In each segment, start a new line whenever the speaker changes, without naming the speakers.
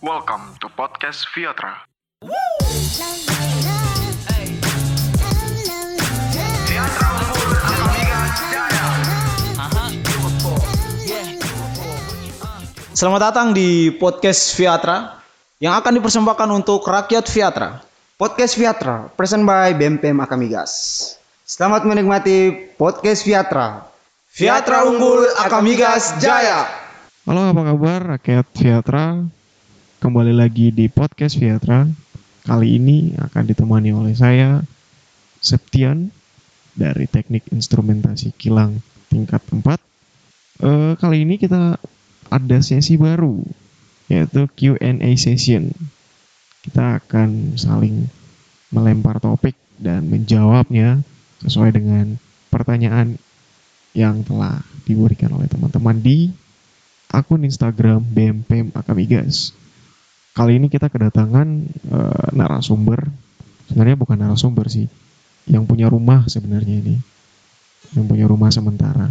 Welcome to podcast Viatra.
Selamat datang di podcast Viatra yang akan dipersembahkan untuk rakyat Viatra.
Podcast Viatra, present by BMPM Akamigas. Selamat menikmati Podcast Viatra.
Viatra unggul, Akamigas jaya.
Halo apa kabar rakyat Viatra Kembali lagi di podcast Viatra. Kali ini akan ditemani oleh saya Septian Dari teknik instrumentasi kilang tingkat 4 Eh, Kali ini kita ada sesi baru Yaitu Q&A session. Kita akan saling melempar topik dan menjawabnya Sesuai dengan pertanyaan yang telah diberikan oleh teman-teman di akun Instagram BMPM Akamigas. Kali ini kita kedatangan eh, narasumber, sebenarnya bukan narasumber sih, yang punya rumah sebenarnya ini, yang punya rumah sementara.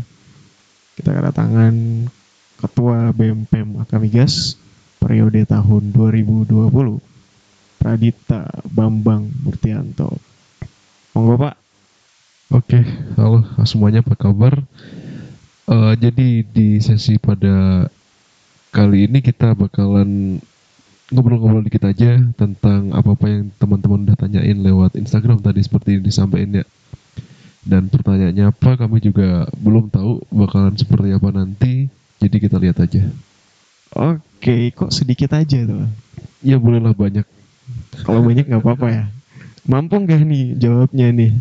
Kita kedatangan Ketua BMPM Akamigas periode tahun 2020, Pradita Bambang Murtianto. Monggo Pak.
Oke, halo semuanya apa kabar? Eh, jadi di sesi pada kali ini kita bakalan ngobrol-ngobrol dikit aja tentang apa-apa yang teman-teman udah tanyain lewat Instagram tadi seperti disampaikan ya. Dan pertanyaannya apa kami juga belum tahu bakalan seperti apa nanti. Jadi kita lihat aja.
Oke, kok sedikit aja tuh?
Ya bolehlah banyak.
Kalau banyak nggak apa-apa ya. Mampu nggak nih jawabnya nih?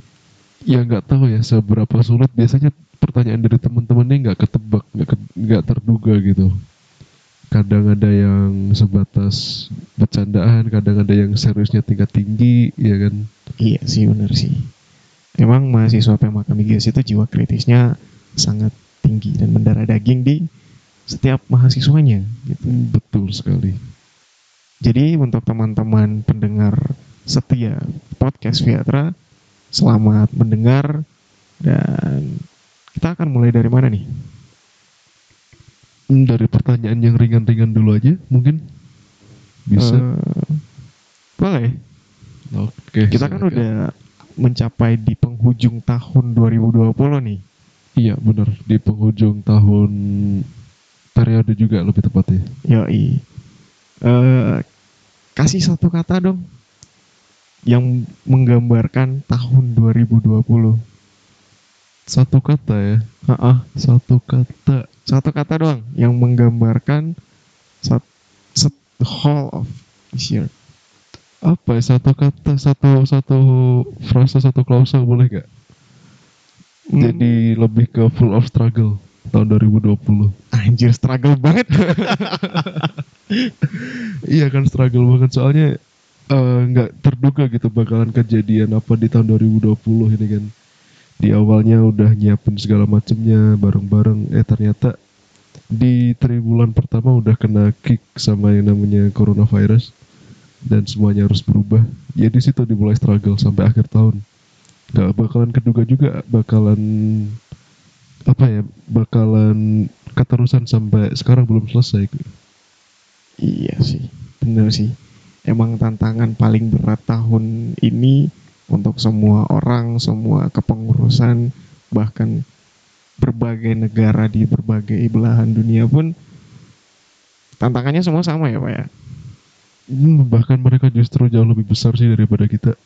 Ya nggak tahu ya seberapa sulit biasanya pertanyaan dari teman-teman ini nggak ketebak, nggak ke- terduga gitu. Kadang ada yang sebatas bercandaan, kadang ada yang seriusnya tingkat tinggi, ya kan?
Iya sih bener sih. Emang mahasiswa PMK Migas itu jiwa kritisnya sangat tinggi dan mendarah daging di setiap mahasiswanya gitu.
Betul sekali.
Jadi untuk teman-teman pendengar setia podcast Viatra, selamat mendengar dan kita akan mulai dari mana nih?
Dari pertanyaan yang ringan-ringan dulu aja, mungkin bisa.
Eh, boleh.
Oke.
Kita kan
silakan.
udah mencapai di penghujung tahun 2020 nih.
Iya benar di penghujung tahun periode juga lebih tepatnya.
Yoi. Eh kasih satu kata dong yang menggambarkan tahun 2020.
Satu kata ya,
Heeh,
satu kata.
satu kata doang yang menggambarkan sat, set the whole of this year.
Apa ya satu kata, satu satu frasa, satu klausa boleh gak?
Hmm,
Jadi lebih ke full of struggle tahun 2020.
anjir struggle banget.
Iya kan struggle banget soalnya eh, nggak terduga gitu bakalan kejadian apa di tahun 2020 ini kan. Di awalnya udah nyiapin segala macemnya bareng-bareng, eh ternyata di triwulan pertama udah kena kick sama yang namanya coronavirus dan semuanya harus berubah. Ya di situ dimulai struggle sampai akhir tahun. Gak bakalan keduga juga bakalan apa ya bakalan keterusan sampai sekarang belum selesai.
iya sih, bener sih. Emang tantangan paling berat tahun ini untuk semua orang, semua kepengurusan, bahkan berbagai negara di berbagai belahan dunia pun tantangannya semua sama ya Pak ya?
Hmm, bahkan mereka justru jauh lebih besar sih daripada kita.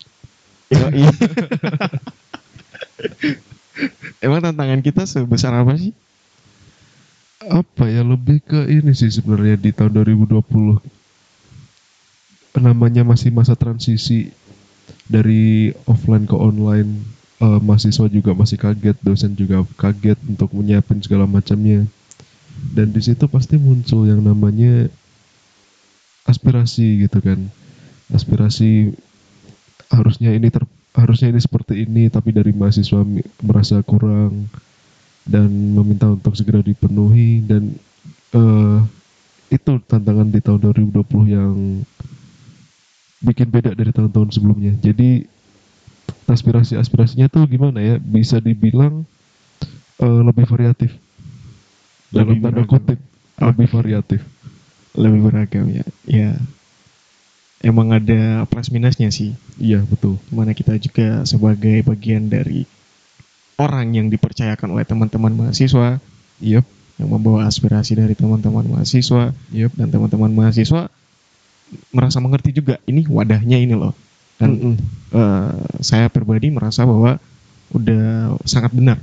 Emang tantangan kita sebesar apa sih?
Apa ya lebih ke ini sih sebenarnya di tahun 2020 namanya masih masa transisi dari offline ke online. Eh, mahasiswa juga masih kaget, dosen juga kaget untuk menyiapin segala macamnya. Dan di situ pasti muncul yang namanya aspirasi gitu kan. Aspirasi harusnya ini ter harusnya ini seperti ini tapi dari mahasiswa merasa kurang dan meminta untuk segera dipenuhi dan eh itu tantangan di tahun 2020 yang bikin beda dari tahun-tahun sebelumnya. Jadi aspirasi-aspirasinya tuh gimana ya? Bisa dibilang eh, lebih variatif. Dalam
Lebih
tanda
beragam.
kutip lebih variatif.
lebih beragam ya ya emang ada plus minusnya sih
Iya betul.
mana kita juga sebagai bagian dari orang yang dipercayakan oleh teman-teman mahasiswa
Yep.
yang membawa aspirasi dari teman-teman mahasiswa
Yep.
dan teman-teman mahasiswa merasa mengerti juga ini wadahnya ini loh dan
Mm-mm.
eh, saya pribadi merasa bahwa udah sangat benar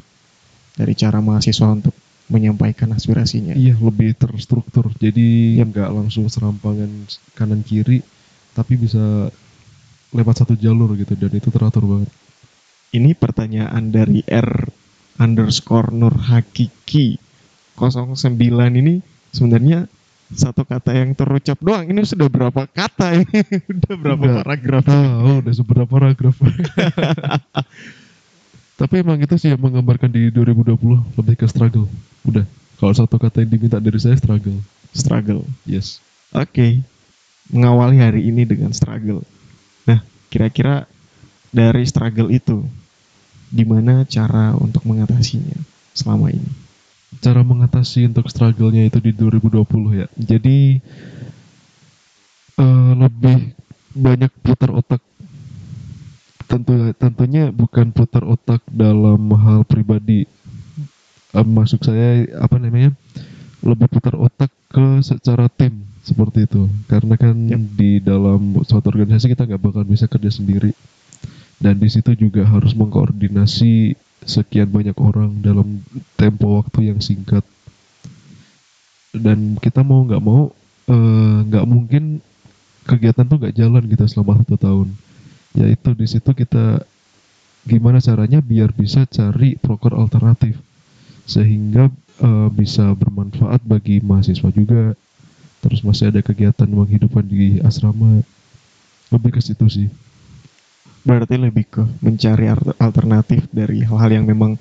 dari cara mahasiswa untuk menyampaikan aspirasinya
Iya lebih terstruktur. Jadi
Yep.
nggak langsung serampangan kanan kiri, tapi bisa lewat satu jalur gitu dan itu teratur banget.
ini pertanyaan dari R underscore Nur Hakiki 09 ini sebenarnya satu kata yang terucap doang. Ini sudah berapa kata ini? udah berapa
Udah.
paragraf?
Oh, udah seberapa paragraf. Tapi emang itu sih yang menggambarkan di 2020 lebih ke struggle. Udah. Kalau satu kata yang diminta dari saya struggle.
Struggle.
Yes.
Oke. Mengawali hari ini dengan struggle. Nah, kira-kira dari struggle itu gimana cara untuk mengatasinya selama ini?
Cara mengatasi untuk struggle-nya itu di 2020 ya. Jadi eh, lebih banyak putar otak. Tentu tentunya bukan putar otak dalam hal pribadi. Eh, masuk saya apa namanya? Lebih putar otak ke secara tim seperti itu. Karena kan
Yap.
di dalam suatu organisasi kita nggak bakal bisa kerja sendiri. Dan di situ juga harus mengkoordinasi sekian banyak orang dalam tempo waktu yang singkat. Dan kita mau nggak mau eh, nggak mungkin kegiatan tuh nggak jalan gitu selama satu tahun. Yaitu di situ kita gimana caranya biar bisa cari proker alternatif sehingga eh, bisa bermanfaat bagi mahasiswa juga. Terus masih ada kegiatan penghidupan di asrama. Lebih ke situ sih.
Berarti lebih ke mencari ar- alternatif dari hal-hal yang memang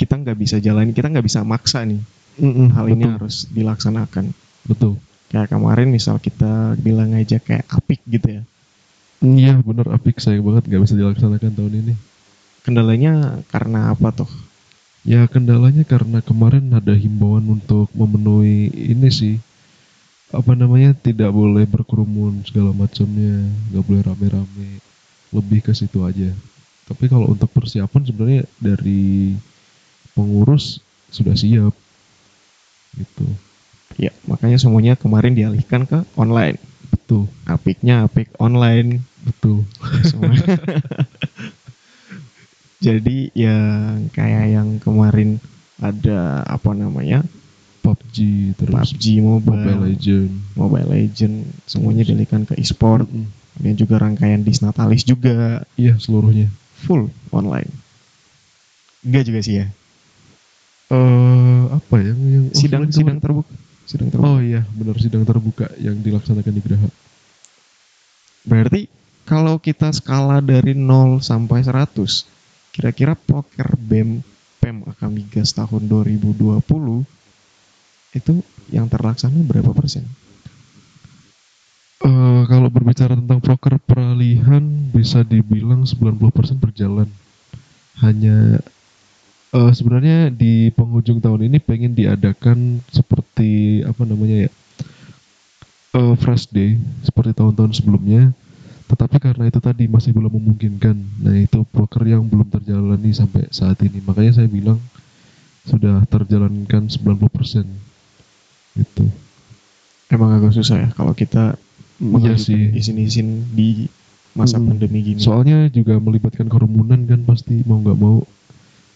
kita nggak bisa jalani, kita nggak bisa maksa nih. Hal ini
betul,
harus dilaksanakan.
betul.
Kayak kemarin misal kita bilang aja kayak apik gitu ya.
Iya bener Apik sayang banget nggak bisa dilaksanakan tahun ini.
Kendalanya karena apa tuh?
Ya kendalanya karena kemarin ada himbauan untuk memenuhi ini sih apa namanya tidak boleh berkerumun segala macamnya nggak boleh rame-rame lebih ke situ aja tapi kalau untuk persiapan sebenarnya dari pengurus sudah siap gitu
Ya, makanya semuanya kemarin dialihkan ke online.
betul
Apiknya apik online.
betul
Semua. Jadi yang kayak yang kemarin ada apa namanya
PUBG terus
PUBG Mobile,
Mobile Legend
Mobile Legend, semuanya dialihkan ke e-sport.
Mm-mm.
Kemudian juga rangkaian Disnatalis juga
iya seluruhnya
full online. Enggak juga sih ya.
eh apa ya yang
Sidang
offline
sidang
kemarin?
terbuka. Sidang terbuka.
oh iya benar sidang terbuka yang dilaksanakan di Geraha
Berarti kalau kita skala dari 0 sampai 100, kira-kira poker BEM PEM Akamigas tahun 2020 itu yang terlaksana berapa persen?
Eh, kalau berbicara tentang proker peralihan bisa dibilang 90% berjalan. Hanya eh, sebenarnya di penghujung tahun ini pengen diadakan seperti apa namanya ya? eh, fresh day seperti tahun-tahun sebelumnya. Tetapi karena itu tadi masih belum memungkinkan. Nah, itu proker yang belum terjalani sampai saat ini. Makanya saya bilang sudah terjalankan 90%. Gitu.
Emang agak susah ya kalau kita
Iya sih.
izin-izin di masa
Mm-mm.
pandemi gini.
Soalnya juga melibatkan kerumunan kan pasti mau nggak mau.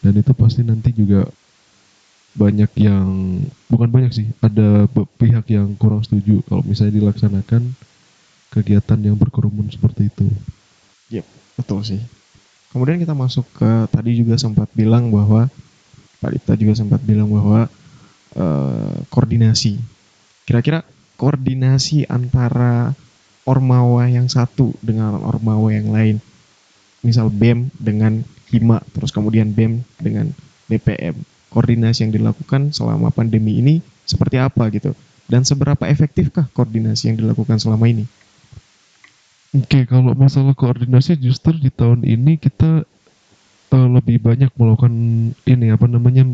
Dan itu pasti nanti juga banyak yang bukan banyak sih, ada pihak yang kurang setuju kalau misalnya dilaksanakan kegiatan yang berkerumun seperti itu.
Betul sih. Kemudian kita masuk ke tadi juga sempat bilang bahwa Pak Dipta juga sempat bilang bahwa eh, koordinasi. Kira-kira koordinasi antara ormawa yang satu dengan ormawa yang lain. Misal BEM dengan HIMA, terus kemudian BEM dengan BPM. Koordinasi yang dilakukan selama pandemi ini seperti apa gitu? Dan seberapa efektifkah koordinasi yang dilakukan selama ini?
Oke, kalau masalah koordinasi justru di tahun ini kita eh, lebih banyak melakukan ini apa namanya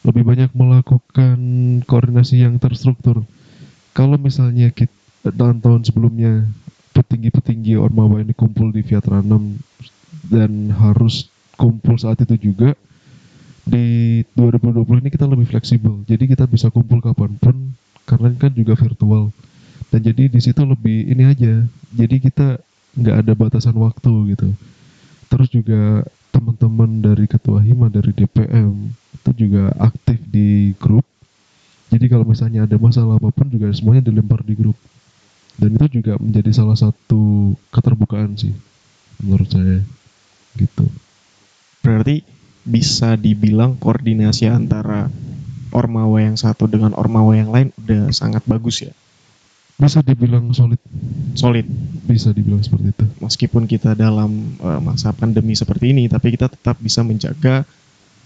lebih banyak melakukan koordinasi yang terstruktur. Kalau misalnya kita tahun-tahun sebelumnya petinggi-petinggi Ormawa ini kumpul di Viatra 6 dan harus kumpul saat itu juga di 2020 ini kita lebih fleksibel. Jadi kita bisa kumpul kapan pun karena kan juga virtual. Dan jadi di situ lebih ini aja jadi kita nggak ada batasan waktu gitu. Terus juga teman-teman dari ketua hima dari DPM itu juga aktif di grup jadi kalau misalnya ada masalah apa pun juga semuanya dilempar di grup. Dan itu juga menjadi salah satu keterbukaan sih menurut saya. Gitu.
Berarti bisa dibilang koordinasi antara ormawa yang satu dengan ormawa yang lain udah sangat bagus ya,
bisa dibilang solid.
Solid.
bisa dibilang seperti itu.
Meskipun kita dalam eh, masa pandemi seperti ini, tapi kita tetap bisa menjaga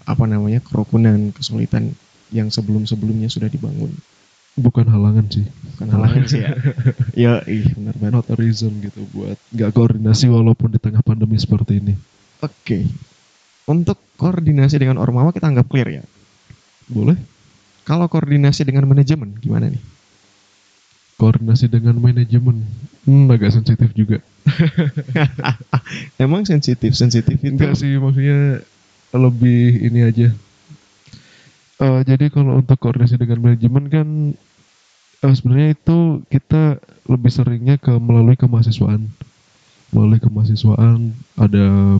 apa namanya kerukunan, kesulitan yang sebelum-sebelumnya sudah dibangun.
bukan halangan sih
Bukan halangan sih ya. ya, ih benar banget.
not a reason gitu buat nggak koordinasi walaupun di tengah pandemi seperti ini
Oke. Untuk koordinasi dengan ormawa kita anggap clear ya.
boleh
Kalau koordinasi dengan manajemen gimana nih?
koordinasi dengan manajemen hmm, agak sensitif juga
Emang sensitif, sensitif itu.
enggak sih maksudnya lebih ini aja Eh, jadi kalau untuk koordinasi dengan manajemen kan eh, sebenarnya itu kita lebih seringnya ke melalui kemahasiswaan. Melalui kemahasiswaan ada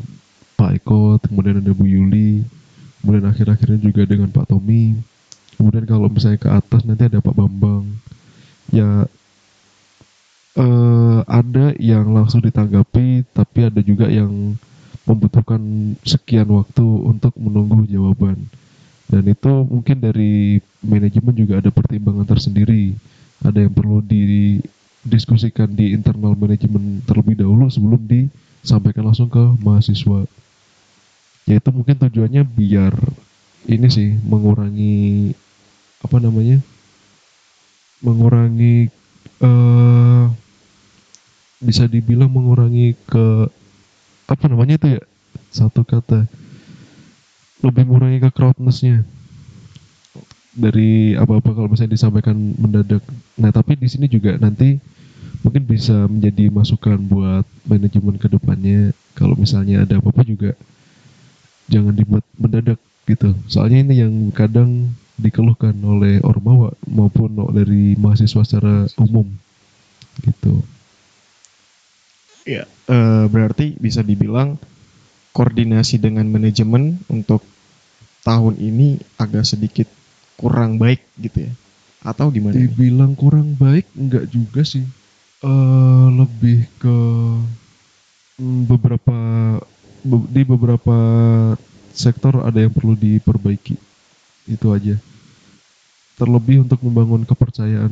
Pak Eko kemudian ada Bu Yuli kemudian akhir-akhirnya juga dengan Pak Tommy. Kemudian kalau misalnya ke atas nanti ada Pak Bambang. Ya eh ada yang langsung ditanggapi tapi ada juga yang membutuhkan sekian waktu untuk menunggu jawaban dan itu mungkin dari manajemen juga ada pertimbangan tersendiri. Ada yang perlu didiskusikan di internal manajemen terlebih dahulu sebelum disampaikan langsung ke mahasiswa. Yaitu mungkin tujuannya biar ini sih mengurangi apa namanya mengurangi eh bisa dibilang mengurangi ke apa namanya itu ya? Satu kata lebih mengurangi ke crowdness-nya dari apa-apa kalau misalnya disampaikan mendadak. Nah tapi di sini juga nanti mungkin bisa menjadi masukan buat manajemen ke depannya kalau misalnya ada apa-apa juga jangan dibuat mendadak gitu. Soalnya ini yang kadang dikeluhkan oleh ormawa maupun dari mahasiswa secara umum gitu.
Ya, eh, berarti bisa dibilang koordinasi dengan manajemen untuk tahun ini agak sedikit kurang baik gitu ya. Atau gimana?
Dibilang kurang baik enggak juga sih. eh lebih ke mm, beberapa be- di beberapa sektor ada yang perlu diperbaiki. Itu aja. Terlebih untuk membangun kepercayaan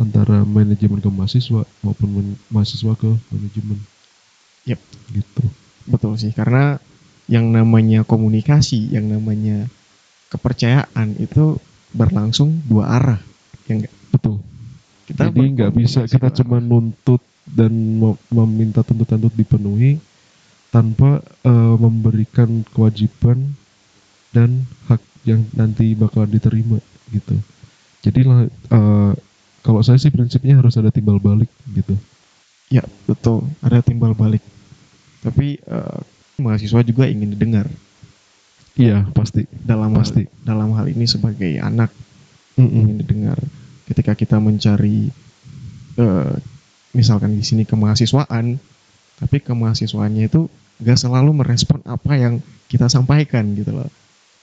antara manajemen ke mahasiswa maupun mahasiswa ke manajemen.
Yep.
Gitu.
Betul sih, karena yang namanya komunikasi, yang namanya kepercayaan itu berlangsung dua arah. Ya enggak?
Betul.
Kita
Jadi nggak bisa kita cuma nuntut dan mem- meminta tuntutan untuk dipenuhi tanpa eh, memberikan kewajiban dan hak yang nanti bakalan diterima gitu. Jadi eh, kalau saya sih prinsipnya harus ada timbal balik gitu.
Ya, betul. Ada timbal balik. Tapi eh, mahasiswa juga ingin didengar
Iya pasti.
dalam
Pasti.
hal, dalam hal ini sebagai anak
Mm-mm.
ingin didengar. Ketika kita mencari eh, misalkan di sini kemahasiswaan, tapi kemahasiswaannya itu gak selalu merespon apa yang kita sampaikan gitu loh.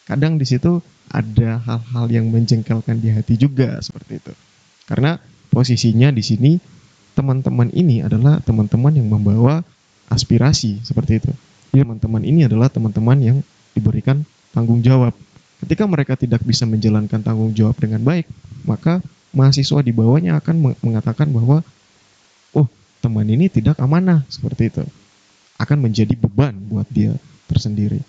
Kadang di situ ada hal-hal yang menjengkelkan di hati juga seperti itu. Karena posisinya di sini teman-teman ini adalah teman-teman yang membawa aspirasi seperti itu. Teman-teman ini adalah teman-teman yang diberikan tanggung jawab. Ketika mereka tidak bisa menjalankan tanggung jawab dengan baik, maka mahasiswa di bawahnya akan meng- mengatakan bahwa oh, teman ini tidak amanah seperti itu. Akan menjadi beban buat dia tersendiri.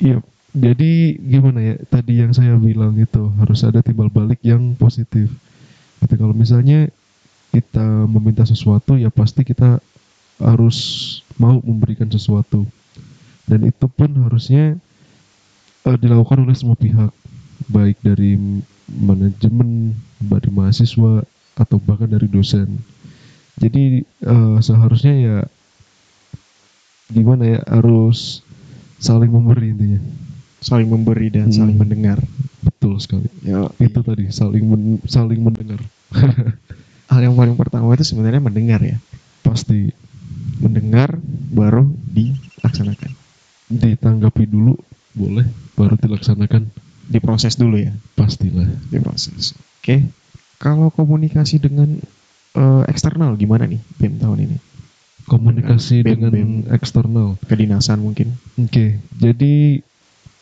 Iya. Jadi gimana ya? Tadi yang saya bilang itu harus ada timbal balik yang positif. Gitu kalau misalnya kita meminta sesuatu ya pasti kita harus mau memberikan sesuatu. Dan itu pun harusnya eh, dilakukan oleh semua pihak, baik dari manajemen, dari mahasiswa atau bahkan dari dosen. Jadi eh, seharusnya ya gimana ya harus saling memberi intinya.
saling memberi dan
Hmm.
saling mendengar
Betul sekali.
ya
Itu tadi saling men- saling mendengar.
hal yang paling pertama itu sebenarnya mendengar ya
Pasti
mendengar baru dilaksanakan.
Ditanggapi dulu boleh baru dilaksanakan.
Diproses dulu ya?
Pastilah.
diproses. Oke. Kalau komunikasi dengan eh, eksternal gimana nih BEM tahun ini?
Komunikasi
Bem-
dengan
bem.
eksternal.
kedinasan mungkin.
Oke, jadi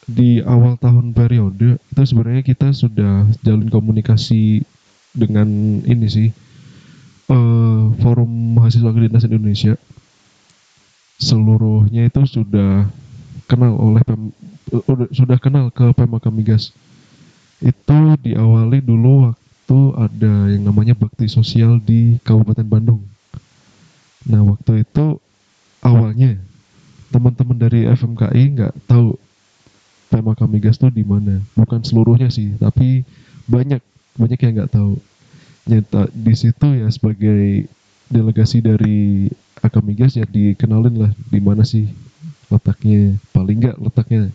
di awal tahun periode itu sebenarnya kita sudah jalin komunikasi dengan ini sih eh, forum mahasiswa kedinasan Indonesia seluruhnya itu sudah kenal oleh eh, sudah kenal ke Pemaka Migas itu diawali dulu waktu ada yang namanya bakti sosial di Kabupaten Bandung. Nah waktu itu awalnya teman-teman dari FMKI nggak tahu Pemaka Migas tuh di mana. Bukan seluruhnya sih, tapi banyak banyak yang nggak tahu. Nyata di situ ya sebagai delegasi dari Akamigas ya dikenalin lah di mana sih letaknya. Paling nggak letaknya.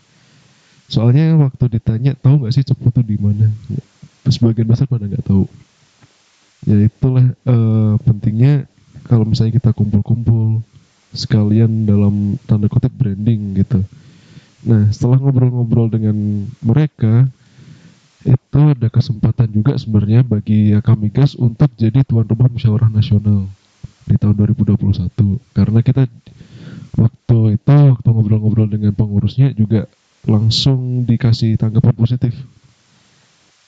Soalnya waktu ditanya tahu nggak sih Cepu tuh di mana? Sebagian besar pada nggak tahu. Ya itulah eh, pentingnya kalau misalnya kita kumpul-kumpul sekalian dalam tanda kutip branding gitu. Nah, setelah ngobrol-ngobrol dengan mereka, itu ada kesempatan juga sebenarnya bagi Kamigas untuk jadi tuan rumah musyawarah nasional di tahun 2021. Karena kita waktu itu waktu ngobrol-ngobrol dengan pengurusnya juga langsung dikasih tanggapan positif.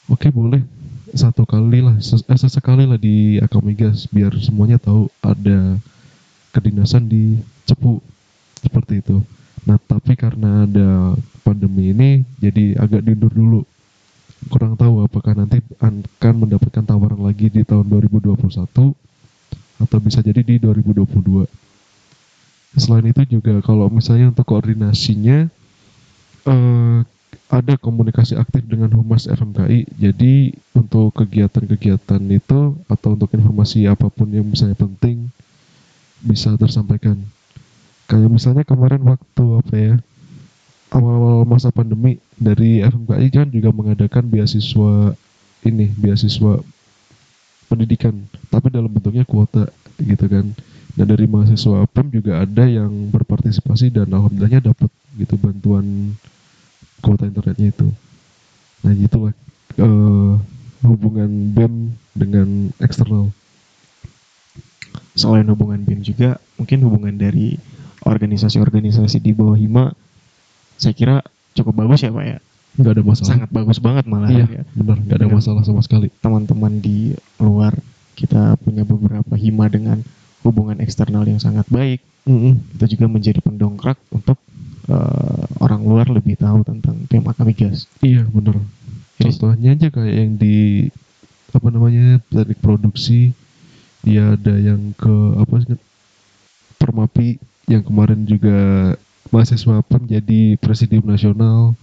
Oke boleh satu kali lah, ses- eh, sesekali lah di Akamigas biar semuanya tahu ada kedinasan di Cepu seperti itu. Nah tapi karena ada pandemi ini jadi agak diundur dulu. Kurang tahu apakah nanti akan mendapatkan tawaran lagi di tahun 2021 atau bisa jadi di 2022. Selain itu juga kalau misalnya untuk koordinasinya eh, ada komunikasi aktif dengan Humas FMKI. Jadi untuk kegiatan-kegiatan itu atau untuk informasi apa pun yang misalnya penting bisa tersampaikan. Kayak misalnya kemarin waktu apa ya awal-awal masa pandemi dari FMKI kan juga mengadakan beasiswa ini beasiswa pendidikan. Tapi dalam bentuknya kuota gitu kan. Dan dari mahasiswa PEM juga ada yang berpartisipasi dan alhamdulillahnya dapat gitu bantuan kuota internetnya itu. Nah gitulah eh, hubungan BEM dengan eksternal.
Selain hubungan BEM juga mungkin hubungan dari organisasi-organisasi di bawah HIMA saya kira cukup bagus ya Pak ya
nggak ada masalah.
Sangat bagus banget malah
iya
ya.
benar. Nggak ada masalah sama sekali.
Teman-teman di luar kita punya beberapa hima dengan hubungan eksternal yang sangat baik. Itu juga menjadi pendongkrak untuk eh, orang luar lebih tahu tentang PMA Migas
Iya bener.
Jadi-
Contohnya aja kayak yang di apa namanya teknik produksi, dia ada yang ke apa sih Permapi yang kemarin juga mahasiswa PEM jadi presidium nasional.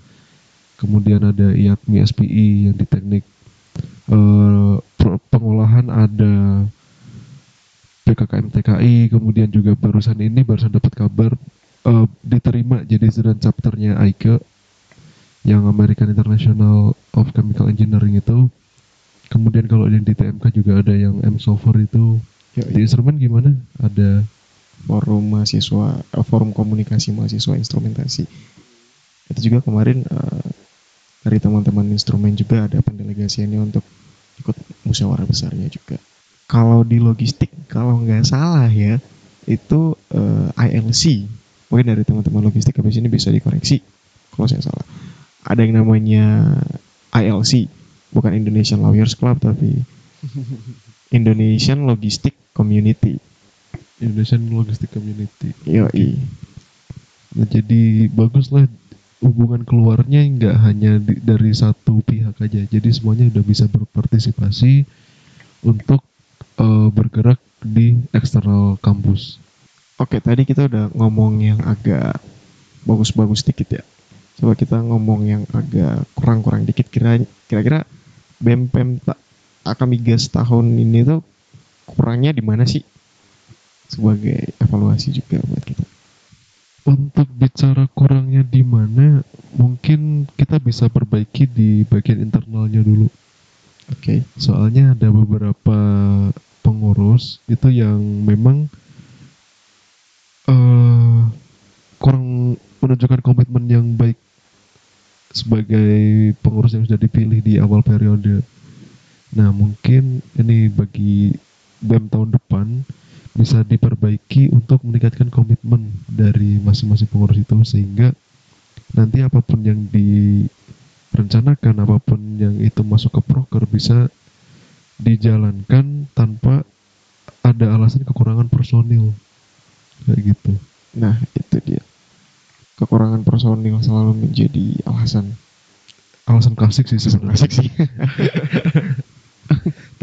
Kemudian ada IATMI SPI yang di teknik eh, pro- pengolahan ada PKKM TKI, kemudian juga barusan ini barusan dapat kabar eh, diterima jadi student chapternya AIKE yang American International of Chemical Engineering itu. Kemudian kalau yang di TMK juga ada yang M Software itu. Di instrumen gimana? Ada
forum mahasiswa eh, forum komunikasi mahasiswa instrumentasi itu juga kemarin eh, dari teman-teman instrumen juga ada pendelegasiannya untuk ikut musyawarah besarnya juga kalau di logistik kalau nggak salah ya itu eh, ILC mungkin dari teman-teman logistik habis ini bisa dikoreksi kalau saya salah ada yang namanya ILC bukan Indonesian Lawyers Club tapi Indonesian Logistic Community
Indonesian Logistic Community.
Yoi.
Nah, jadi baguslah hubungan keluarnya nggak hanya di- dari satu pihak aja. Jadi semuanya udah bisa berpartisipasi untuk eh, bergerak di eksternal kampus.
Oke, tadi kita udah ngomong yang agak bagus-bagus dikit ya. Coba kita ngomong yang agak kurang-kurang dikit. Kira kira-kira BEM PEM ta- Akamigas tahun ini tuh kurangnya di mana sih? Sebagai evaluasi juga buat kita.
Untuk bicara kurangnya di mana, mungkin kita bisa perbaiki di bagian internalnya dulu.
Oke.
Soalnya ada beberapa pengurus itu yang memang eh kurang menunjukkan komitmen yang baik sebagai pengurus yang sudah dipilih di awal periode. Nah, mungkin ini bagi BEM tahun depan bisa diperbaiki untuk meningkatkan komitmen dari masing-masing pengurus itu sehingga nanti apa pun yang direncanakan, apa pun yang itu masuk ke proker bisa dijalankan tanpa ada alasan kekurangan personil kayak gitu.
Nah, itu dia. Kekurangan personil selalu menjadi alasan.
Alasan klasik sih sebenarnya.
Asik sih.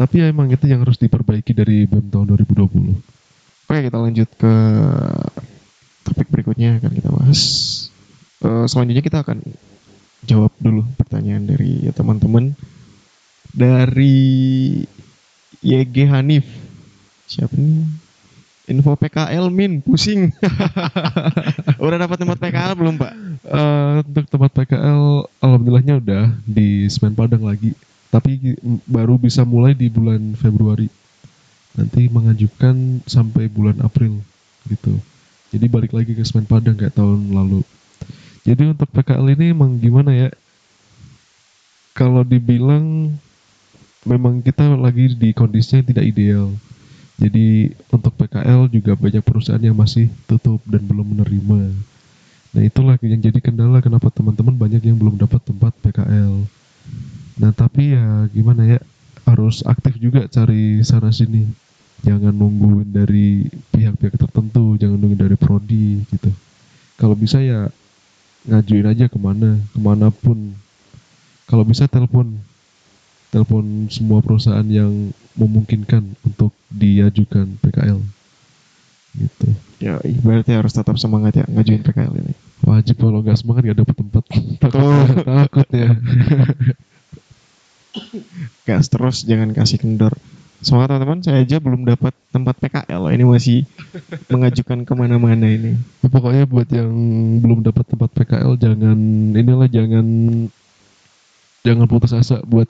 Tapi ya emang itu yang harus diperbaiki dari BEM tahun 2020.
Oke, kita lanjut ke topik berikutnya akan kita bahas. Eh, selanjutnya kita akan jawab dulu pertanyaan dari teman-teman dari YG Hanif. Siapa nih? Info PKL Min, pusing. Udah dapat tempat PKL belum, Pak?
Eh, untuk tempat PKL alhamdulillahnya udah di Semen Padang lagi. Tapi baru bisa mulai di bulan Februari. Nanti mengajukan sampai bulan April gitu. Jadi balik lagi ke Semen Padang kayak tahun lalu. Jadi untuk PKL ini emang gimana ya? Kalau dibilang memang kita lagi di kondisi yang tidak ideal. Jadi untuk PKL juga banyak perusahaan yang masih tutup dan belum menerima. Nah itulah yang jadi kendala kenapa teman-teman banyak yang belum dapat tempat PKL. Nah tapi ya gimana ya harus aktif juga cari sana sini. Jangan nungguin dari pihak-pihak tertentu, jangan nungguin dari prodi gitu. Kalau bisa ya ngajuin aja ke mana, ke mana pun. Kalau bisa telepon, telepon semua perusahaan yang memungkinkan untuk diajukan PKL. Gitu.
Ya, berarti harus tetap semangat ya ngajuin PKL ini.
Wajib kalau nggak semangat nggak dapet tempat. takut, takut ya.
Gas terus jangan kasih kendor. Soalnya teman-teman saya aja belum dapat tempat PKL ini masih mengajukan ke mana-mana ini.
Ya, pokoknya buat yang belum dapat tempat PKL jangan inilah jangan jangan putus asa buat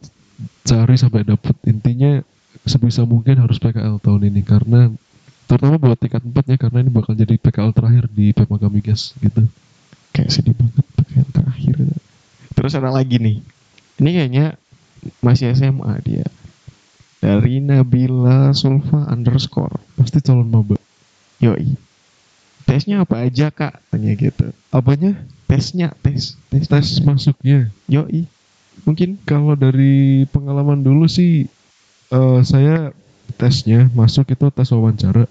cari sampai dapat. Intinya sebisa mungkin harus PKL tahun ini karena terutama buat tingkat 4 ya karena ini bakal jadi PKL terakhir di PEMA Kamigas gitu.
Kayak sedih banget PKL terakhir. Terus ada lagi nih. Ini kayaknya masih SMA dia. Dari Nabila Sulfa underscore.
Pasti calon maba.
Yoi. Tesnya apa aja kak? Tanya gitu.
Apanya?
Tesnya, tes. Tes,
Tes masuknya.
Yoi. Mungkin
Kalau dari pengalaman dulu sih eh, saya tesnya masuk itu tes wawancara.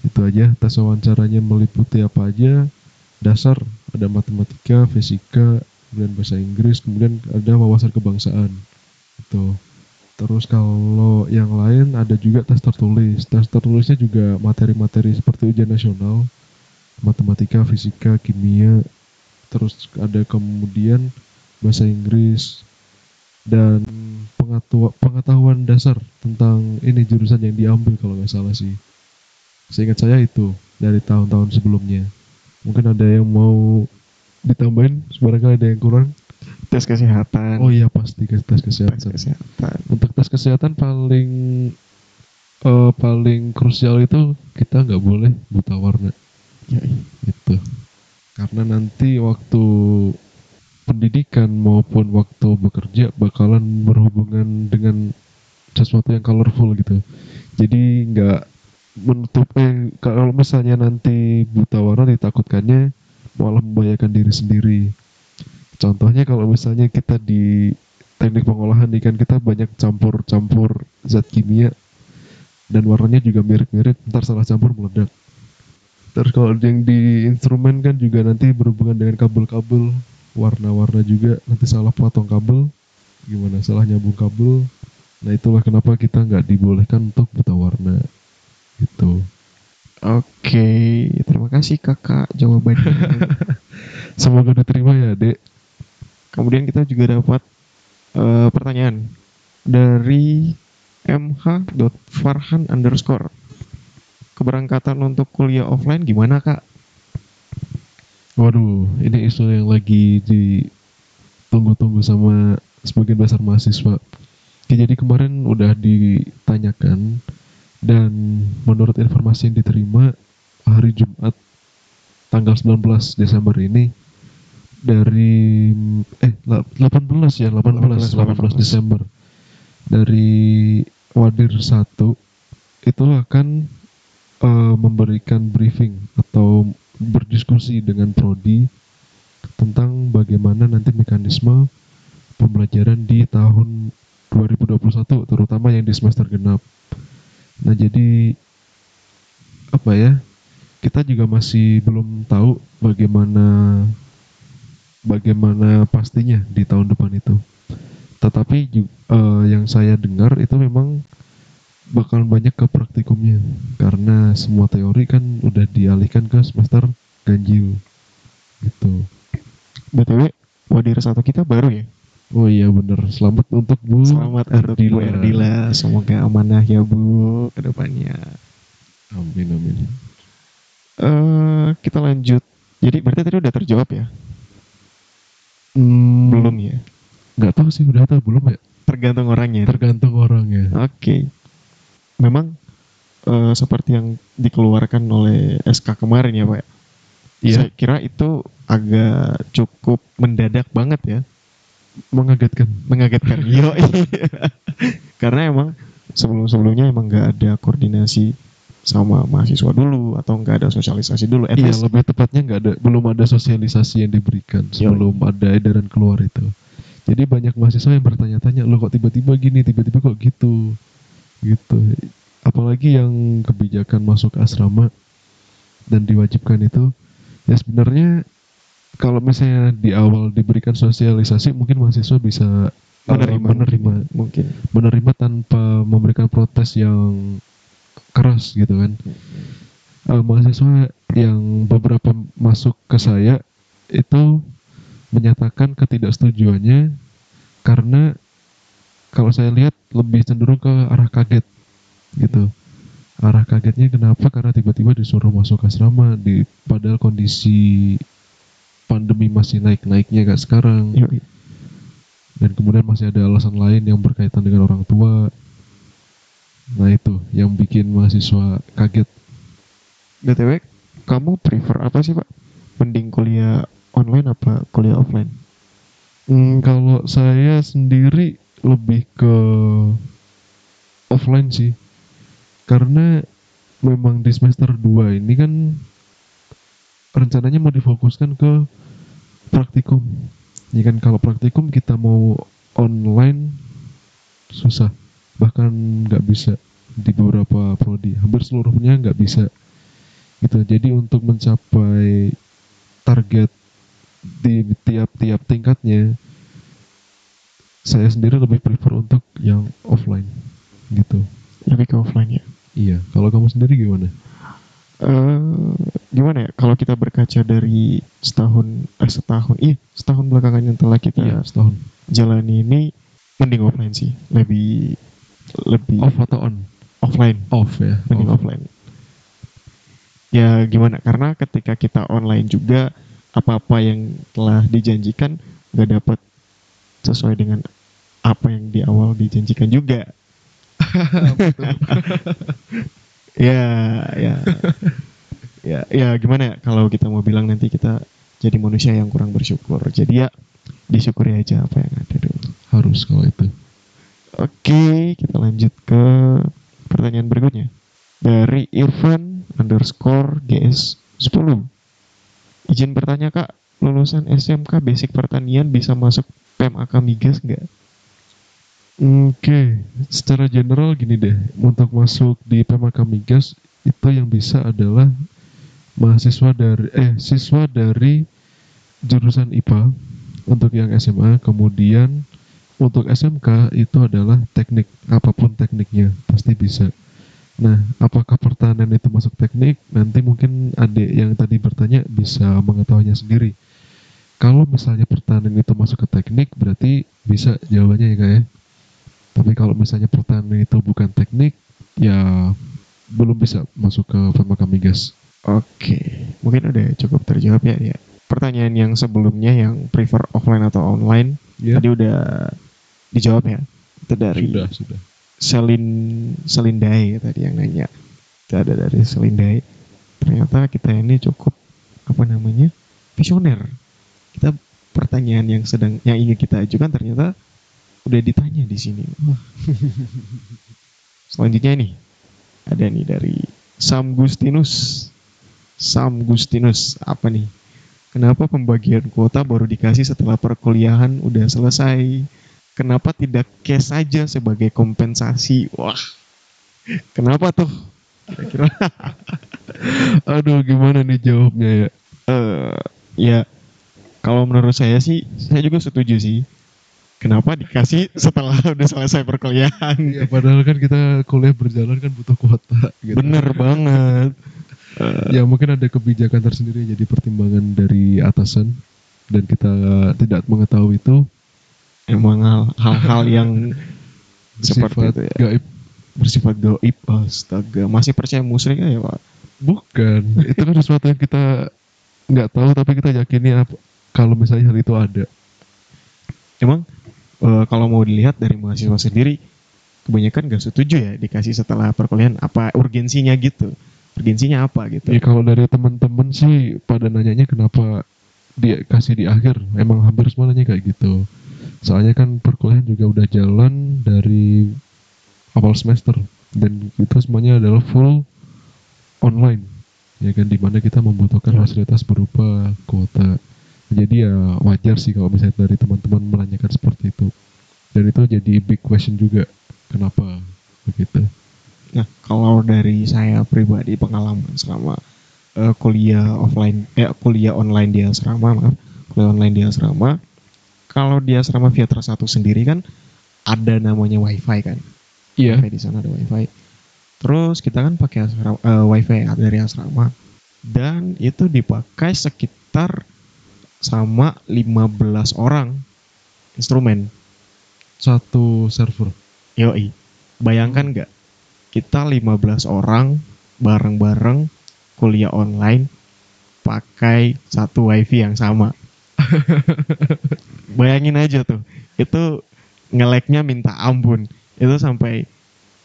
Itu aja. Tes wawancaranya meliputi apa aja? Dasar ada matematika, fisika, kemudian bahasa Inggris, kemudian ada wawasan kebangsaan. Itu. Terus kalau yang lain ada juga tes tertulis. Tes tertulisnya juga materi-materi seperti ujian nasional, matematika, fisika, kimia, terus ada kemudian bahasa Inggris dan pengetahuan dasar tentang ini jurusan yang diambil kalau nggak salah sih. Seingat saya itu dari tahun-tahun sebelumnya. Mungkin ada yang mau ditambahin, barangkali ada yang kurang.
Tes kesehatan.
Oh iya pasti
tes
kesehatan.
kesehatan.
Untuk tes kesehatan paling eh, paling krusial itu kita nggak boleh buta warna
Yoi.
itu karena nanti waktu pendidikan maupun waktu bekerja bakalan berhubungan dengan sesuatu yang colorful gitu jadi nggak menutup eh kalau misalnya nanti buta warna ditakutkannya malah membahayakan diri sendiri contohnya kalau misalnya kita di teknik pengolahan ikan kita banyak campur-campur zat kimia dan warnanya juga mirip-mirip ntar salah campur meledak. Terus kalau yang di instrumen kan juga nanti berhubungan dengan kabel-kabel warna-warna juga nanti salah potong kabel gimana salah nyambung kabel. Nah itulah kenapa kita nggak dibolehkan untuk buta warna gitu.
Oke, terima kasih kakak jawabannya.
semoga diterima ya dek
Kemudian kita juga dapat eh, pertanyaan dari mh.farhan underscore. Keberangkatan untuk kuliah offline gimana kak?
Waduh, ini isu yang lagi ditunggu-tunggu sama sebagian besar mahasiswa. Oke, jadi kemarin udah ditanyakan dan menurut informasi yang diterima hari Jumat tanggal 19 Desember ini dari eh la- 18 ya 18 18,
18.
Desember dari Wadir 1 itu akan eh, memberikan briefing atau berdiskusi dengan prodi tentang bagaimana nanti mekanisme pembelajaran di tahun 2021 terutama yang di semester genap. Nah, jadi apa ya? Kita juga masih belum tahu bagaimana bagaimana pastinya di tahun depan itu. Tetapi eh, yang saya dengar itu memang bakalan banyak ke praktikumnya karena semua teori kan udah dialihkan ke semester ganjil gitu.
BTW, Wadir satu kita baru ya?
Oh iya bener, selamat untuk Bu
Selamat untuk Bu.
Ardila.
Semoga amanah ya Bu ke depannya.
Amin amin.
eh kita lanjut. Jadi berarti tadi udah terjawab ya?
Hmm,
Belum ya?
nggak tahu sih udah atau belum ya.
Tergantung orangnya.
Tergantung orangnya.
Oke. Memang eh, seperti yang dikeluarkan oleh SK kemarin ya Pak.
Iya.
Saya kira itu agak cukup mendadak banget ya.
Mengagetkan.
Mengagetkan. Yo. Karena emang sebelum-sebelumnya emang nggak ada koordinasi sama mahasiswa dulu atau nggak ada sosialisasi dulu. At
Iya,
least
lebih tepatnya nggak ada, belum ada sosialisasi yang diberikan sebelum ada edaran keluar itu. Jadi banyak mahasiswa yang bertanya-tanya, lo kok tiba-tiba gini, tiba-tiba kok gitu, gitu. Apalagi yang kebijakan masuk asrama dan diwajibkan itu, ya sebenarnya kalau misalnya di awal diberikan sosialisasi, mungkin mahasiswa bisa
menerima,
menerima,
mungkin.
menerima tanpa memberikan protes yang keras gitu kan. Eh, mahasiswa yang beberapa masuk ke saya itu menyatakan ketidaksetujuannya karena kalau saya lihat lebih cenderung ke arah kaget gitu. Arah kagetnya kenapa? Karena tiba-tiba disuruh masuk asrama di padahal kondisi pandemi masih naik-naiknya kayak sekarang
Yoi.
dan kemudian masih ada alasan lain yang berkaitan dengan orang tua. Nah itu yang bikin mahasiswa kaget.
BTW, kamu prefer apa sih Pak? Mending kuliah online apa kuliah offline?
Hmm, kalau saya sendiri lebih ke offline sih, karena memang di semester 2 ini kan rencananya mau difokuskan ke praktikum. Ya kan kalau praktikum kita mau online susah, bahkan nggak bisa di beberapa prodi, hampir seluruhnya nggak bisa. Gitu. Jadi untuk mencapai target di tiap-tiap tingkatnya saya sendiri lebih prefer untuk yang offline gitu
Lebih ke offline ya.
iya kalau kamu sendiri gimana
eh gimana ya? Kalau kita berkaca dari setahun, eh setahun, iya setahun belakangan yang telah kita
iya setahun
jalani ini, mending offline sih. Lebih lebih
off atau on
offline.
off ya
mending
off.
offline. Ya gimana? Karena ketika kita online juga apa-apa yang telah dijanjikan nggak dapat sesuai dengan apa yang di awal dijanjikan juga. ya, ya, ya, ya gimana ya? Kalau kita mau bilang nanti kita jadi manusia yang kurang bersyukur. Jadi ya disyukuri aja apa yang ada dulu.
harus kalau itu
Oke, kita lanjut ke pertanyaan berikutnya. Dari Irfan underscore GS 10. Izin bertanya kak, lulusan SMK Basic Pertanian bisa masuk PMAK Migas nggak?
oke secara general gini deh untuk masuk di PMK Migas itu yang bisa adalah mahasiswa dari eh siswa dari jurusan IPA untuk yang SMA kemudian untuk SMK itu adalah teknik apa pun tekniknya pasti bisa. Nah apakah pertahanan itu masuk teknik? Nanti mungkin adik yang tadi bertanya bisa mengetahuinya sendiri. Kalau misalnya pertahanan itu masuk ke teknik berarti bisa jawabannya ya kak ya. Tapi kalau misalnya pertanian itu bukan teknik, ya belum bisa masuk ke Famaka Migas.
Oke, mungkin udah cukup terjawab ya, ya. Pertanyaan yang sebelumnya yang prefer offline atau online
Ya,
tadi udah dijawab ya. Itu dari
sudah, sudah.
Selin Selindai tadi yang nanya. Itu ada dari Selindai. Ternyata kita ini cukup apa namanya visioner. Kita pertanyaan yang sedang yang ingin kita ajukan ternyata udah ditanya di sini. Wah. Selanjutnya nih ada nih dari Sam Gustinus. Sam Gustinus apa nih? Kenapa pembagian kuota baru dikasih setelah perkuliahan udah selesai? Kenapa tidak cash saja sebagai kompensasi? Wah, kenapa tuh? Kira-kira
Aduh, gimana nih jawabnya ya?
eh ya kalau menurut saya sih saya juga setuju sih. Kenapa dikasih setelah udah selesai perkuliahan?
Ya, padahal kan kita kuliah berjalan kan butuh kuota. Gitu.
Bener banget.
Ya mungkin ada kebijakan tersendiri jadi pertimbangan dari atasan dan kita tidak mengetahui itu
Emang hal- hal-hal yang seperti itu ya.
gaib.
Bersifat gaib, astaga. Masih percaya musrik ya Pak?
Bukan, itu kan sesuatu yang kita nggak tahu tapi kita yakini apa, kalau misalnya hal itu ada.
Emang eh, kalau mau dilihat dari mahasiswa sendiri, kebanyakan gak setuju ya dikasih setelah perkuliahan. Apa urgensinya gitu? Urgensinya apa gitu?
Ya kalau dari teman-teman sih pada nanyanya kenapa dia kasih di akhir, emang hampir semua nanya kayak gitu. Soalnya kan perkuliahan juga udah jalan dari awal semester. Dan itu semuanya adalah full online. Ya kan di mana kita membutuhkan fasilitas berupa kuota. Jadi ya wajar sih kalau misalnya dari teman-teman menanyakan seperti itu. Dan itu jadi big question juga kenapa begitu?
Nah, kalau dari saya pribadi pengalaman selama eh, kuliah offline, eh kuliah online di asrama, maaf, kuliah online di asrama, kalau di asrama Viatra satu sendiri kan ada namanya wifi kan,
iya
wifi di sana ada wifi. Terus kita kan pakai asrama, eh, wifi dari asrama dan itu dipakai sekitar sama 15 orang instrumen.
satu server
Yoi. Bayangkan nggak? Kita 15 orang bareng-bareng kuliah online pakai satu wifi yang sama. Bayangin aja tuh. Itu ngeleknya minta ampun. Itu sampai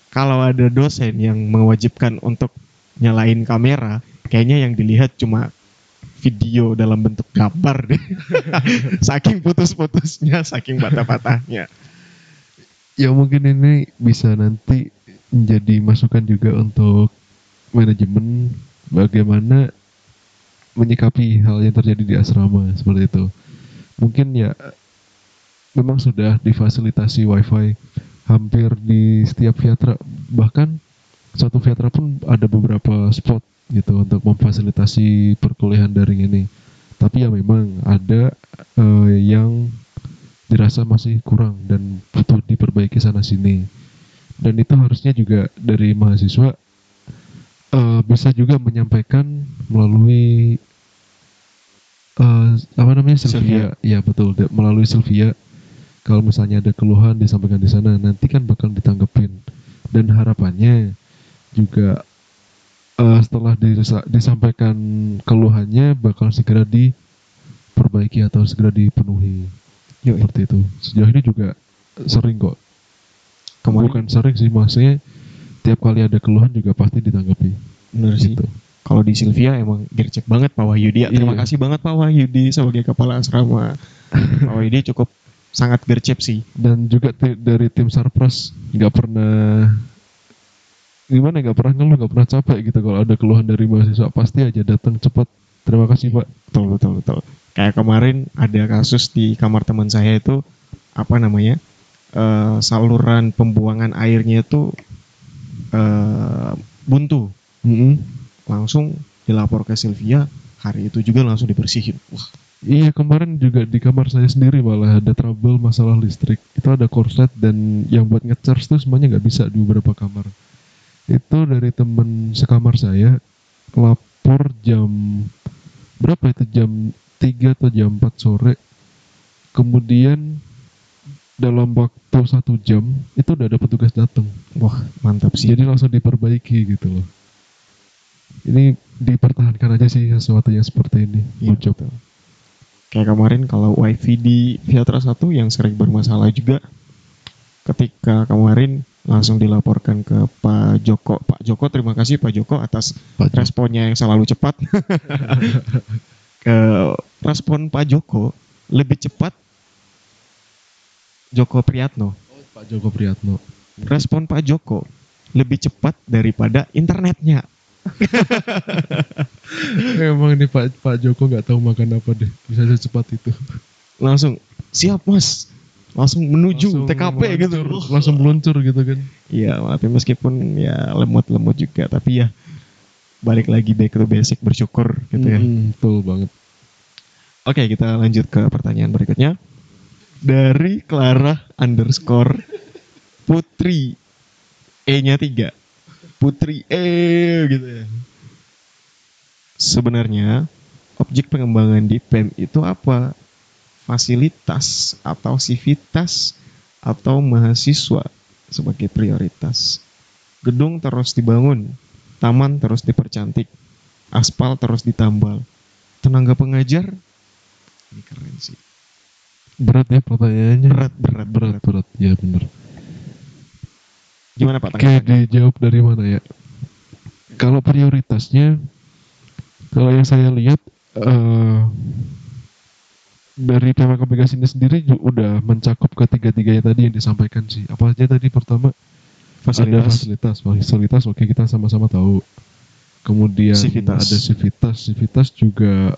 kalau ada dosen yang mewajibkan untuk nyalain kamera, kayaknya yang dilihat cuma video dalam bentuk gambar deh. saking putus-putusnya, saking patah-patahnya.
ya mungkin ini bisa nanti menjadi masukan juga untuk manajemen bagaimana menyikapi hal yang terjadi di asrama seperti itu. Mungkin ya memang sudah difasilitasi wifi hampir di setiap Viatra bahkan satu Viatra pun ada beberapa spot gitu untuk memfasilitasi perkuliahan daring ini. Tapi ya memang ada eh, yang dirasa masih kurang dan butuh diperbaiki sana sini. Dan itu harusnya juga dari mahasiswa eh, bisa juga menyampaikan melalui eh, apa namanya Sylvia. Ya betul, melalui Sylvia. Kalau misalnya ada keluhan disampaikan di sana, nanti kan bakal ditanggepin. Dan harapannya juga eh, setelah disampaikan keluhannya bakal segera diperbaiki atau segera dipenuhi
Yoi.
seperti itu. Sejauh ini juga sering kok.
Kemarin
Bukan sering sih, maksudnya tiap kali ada keluhan juga pasti ditanggapi.
bener sih. Kalau di Sylvia emang gercep banget Pak Wahyudi. Ya, terima
Iya.
kasih banget Pak Wahyudi sebagai kepala asrama. Pak Wahyudi cukup sangat gercep sih.
Dan juga dari tim Sarpras nggak pernah gimana nggak pernah ngeluh nggak pernah capek gitu kalau ada keluhan dari mahasiswa pasti aja datang cepat terima kasih pak
Betul betul betul. Kayak kemarin ada kasus di kamar teman saya itu apa namanya eh, saluran pembuangan airnya itu eh, buntu. Langsung dilapor ke Sylvia. Hari itu juga langsung dibersihin. Wah
Iya kemarin juga di kamar saya sendiri malah ada trouble masalah listrik. Itu ada korset dan yang buat ngecharge tuh semuanya nggak bisa di beberapa kamar. Itu dari temen sekamar saya lapor jam berapa itu jam 3 atau jam 4 sore. Kemudian dalam waktu satu jam itu udah ada petugas datang.
Wah, mantap sih.
Jadi langsung diperbaiki gitu loh. Ini dipertahankan aja sih sesuatu yang seperti ini.
Iya,
Ucap.
betul. Kayak kemarin kalau wifi di Viatra 1 yang sering bermasalah juga ketika kemarin langsung dilaporkan ke Pak Joko. Pak Joko terima kasih Pak Joko atas
Pak Joko.
responnya yang selalu cepat. ke respon Pak Joko lebih cepat Joko Priyatno.
Pak Joko Priyatno.
Respon Pak Joko lebih cepat daripada internetnya.
Emang nih Pak Pak Joko nggak tahu makan apa deh. Bisa secepat itu.
Langsung siap Mas. Langsung menuju
Langsung
TKP gitu.
meluncur, Langsung meluncur gitu kan.
Iya, tapi meskipun ya lemot-lemot juga, tapi ya balik lagi back to basic bersyukur gitu ya.
Mm, betul banget.
Oke, kita lanjut ke pertanyaan berikutnya. Dari Clara underscore Putri E-nya 3. Putri E gitu ya. Sebenarnya objek pengembangan di PEM itu apa? Fasilitas atau sivitas atau mahasiswa sebagai prioritas. Gedung terus dibangun, taman terus dipercantik, aspal terus ditambal. Tenaga pengajar ini keren sih.
Berat ya pertanyaannya.
Berat, berat,
berat, berat. Ya bener.
Gimana Pak?
Oke, dijawab dari mana ya? Kalau prioritasnya, kalau yang saya lihat eh dari tema komunikasi ini sendiri udah mencakup ketiga-tiganya tadi yang disampaikan sih. Apa aja tadi pertama ada
Fasilitas.
fasilitas, fasilitas oke kita sama-sama tahu. Kemudian
Sivitas.
ada sivitas, sivitas juga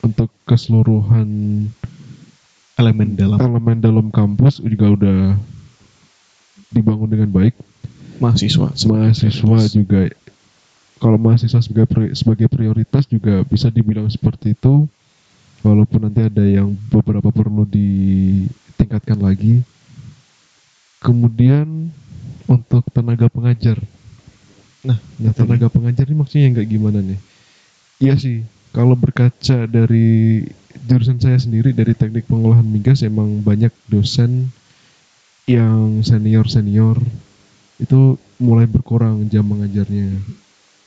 untuk keseluruhan
elemen dalam
elemen dalam kampus juga udah dibangun dengan baik.
Mahasiswa.
mahasiswa juga. Kalau mahasiswa sebagai sebagai prioritas juga bisa dibilang seperti itu. Walaupun nanti ada yang beberapa perlu ditingkatkan lagi. Kemudian untuk tenaga pengajar.
Nah, itu
tenaga pengajar ini maksudnya yang kayak gimana nih? Iya sih kalau berkaca dari jurusan saya sendiri dari teknik pengolahan migas emang banyak dosen yang senior senior itu mulai berkurang jam mengajarnya.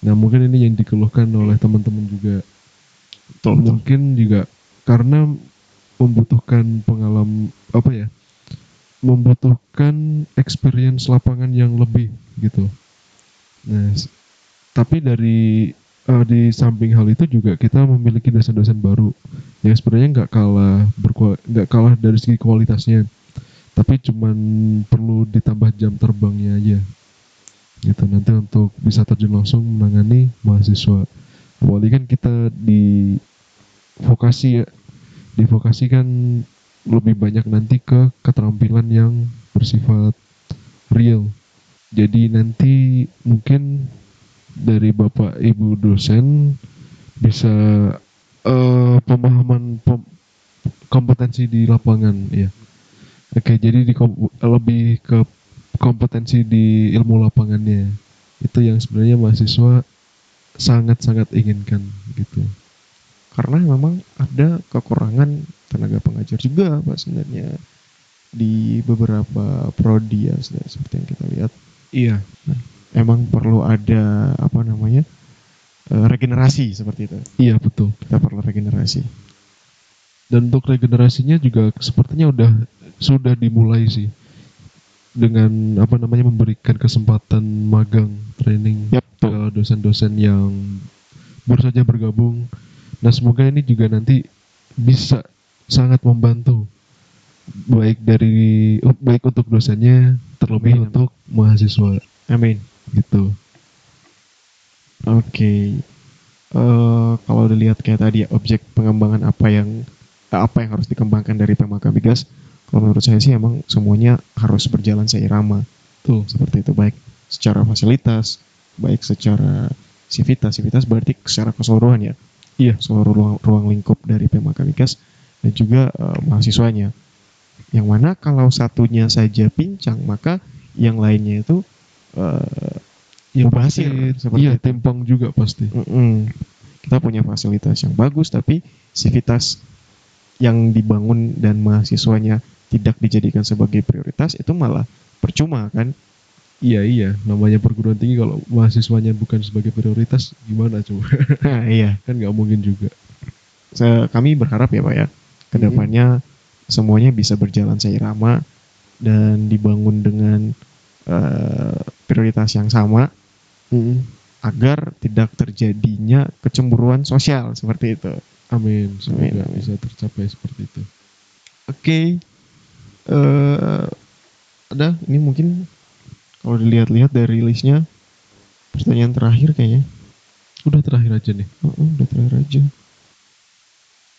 Nah mungkin ini yang dikeluhkan oleh teman-teman juga.
Betul, betul.
Mungkin juga karena membutuhkan pengalaman apa ya, membutuhkan experience lapangan yang lebih gitu. Nah tapi dari eh, di samping hal itu juga kita memiliki dosen-dosen baru yang sebenarnya nggak kalah berkual nggak kalah dari segi kualitasnya tapi cuman perlu ditambah jam terbangnya aja. Gitu nanti untuk bisa terjun langsung menangani mahasiswa. Apalagi kan kita di vokasi ya. Di vokasi kan lebih banyak nanti ke keterampilan yang bersifat real. Jadi nanti mungkin dari bapak ibu dosen bisa eh, pemahaman pem- kompetensi di lapangan ya Oke, jadi di lebih ke kompetensi di ilmu lapangannya. Itu yang sebenarnya mahasiswa sangat-sangat inginkan gitu.
Karena memang ada kekurangan tenaga pengajar juga Pak sebenarnya di beberapa prodi ya se- seperti yang kita lihat.
Iya.
Emang perlu ada apa namanya? eh, regenerasi seperti itu.
Iya betul.
Kita perlu regenerasi.
Dan untuk regenerasinya juga sepertinya udah sudah dimulai sih dengan apa namanya memberikan kesempatan magang training
Yap,
ke
betul.
dosen-dosen yang baru saja bergabung. Nah semoga ini juga nanti bisa sangat membantu baik dari baik untuk dosennya terlebih
Amin,
untuk mahasiswa
Amin.
gitu.
Oke. Eh kalau dilihat kayak tadi ya objek pengembangan apa yang apa yang harus dikembangkan dari PMK Migas, kalau menurut saya sih emang semuanya harus berjalan seirama.
Tuh.
Seperti itu baik secara fasilitas, baik secara sivitas. Sivitas berarti secara keseluruhan ya.
Iya.
Seluruh ruang, ruang lingkup dari PMK Migas dan juga eh, mahasiswanya. Yang mana kalau satunya saja pincang, maka yang lainnya itu eh,
Ya pasti,
seperti
iya
itu.
timpang juga pasti.
Mm-mm. Kita punya fasilitas yang bagus, tapi sivitas yang dibangun dan mahasiswanya tidak dijadikan sebagai prioritas itu malah percuma kan
Iya iya, namanya perguruan tinggi kalau mahasiswanya bukan sebagai prioritas gimana coba?
nah, iya
kan nggak mungkin juga.
Se- kami berharap ya pak ya ke depannya semuanya bisa berjalan seirama dan dibangun dengan eh, prioritas yang sama agar tidak terjadinya kecemburuan sosial seperti itu.
Amin, semoga
Amin, amin.
bisa tercapai seperti itu.
Oke, eh ada ini mungkin kalau dilihat-lihat dari listnya pertanyaan terakhir kayaknya.
Udah terakhir aja nih.
Oh, oh, udah terakhir aja.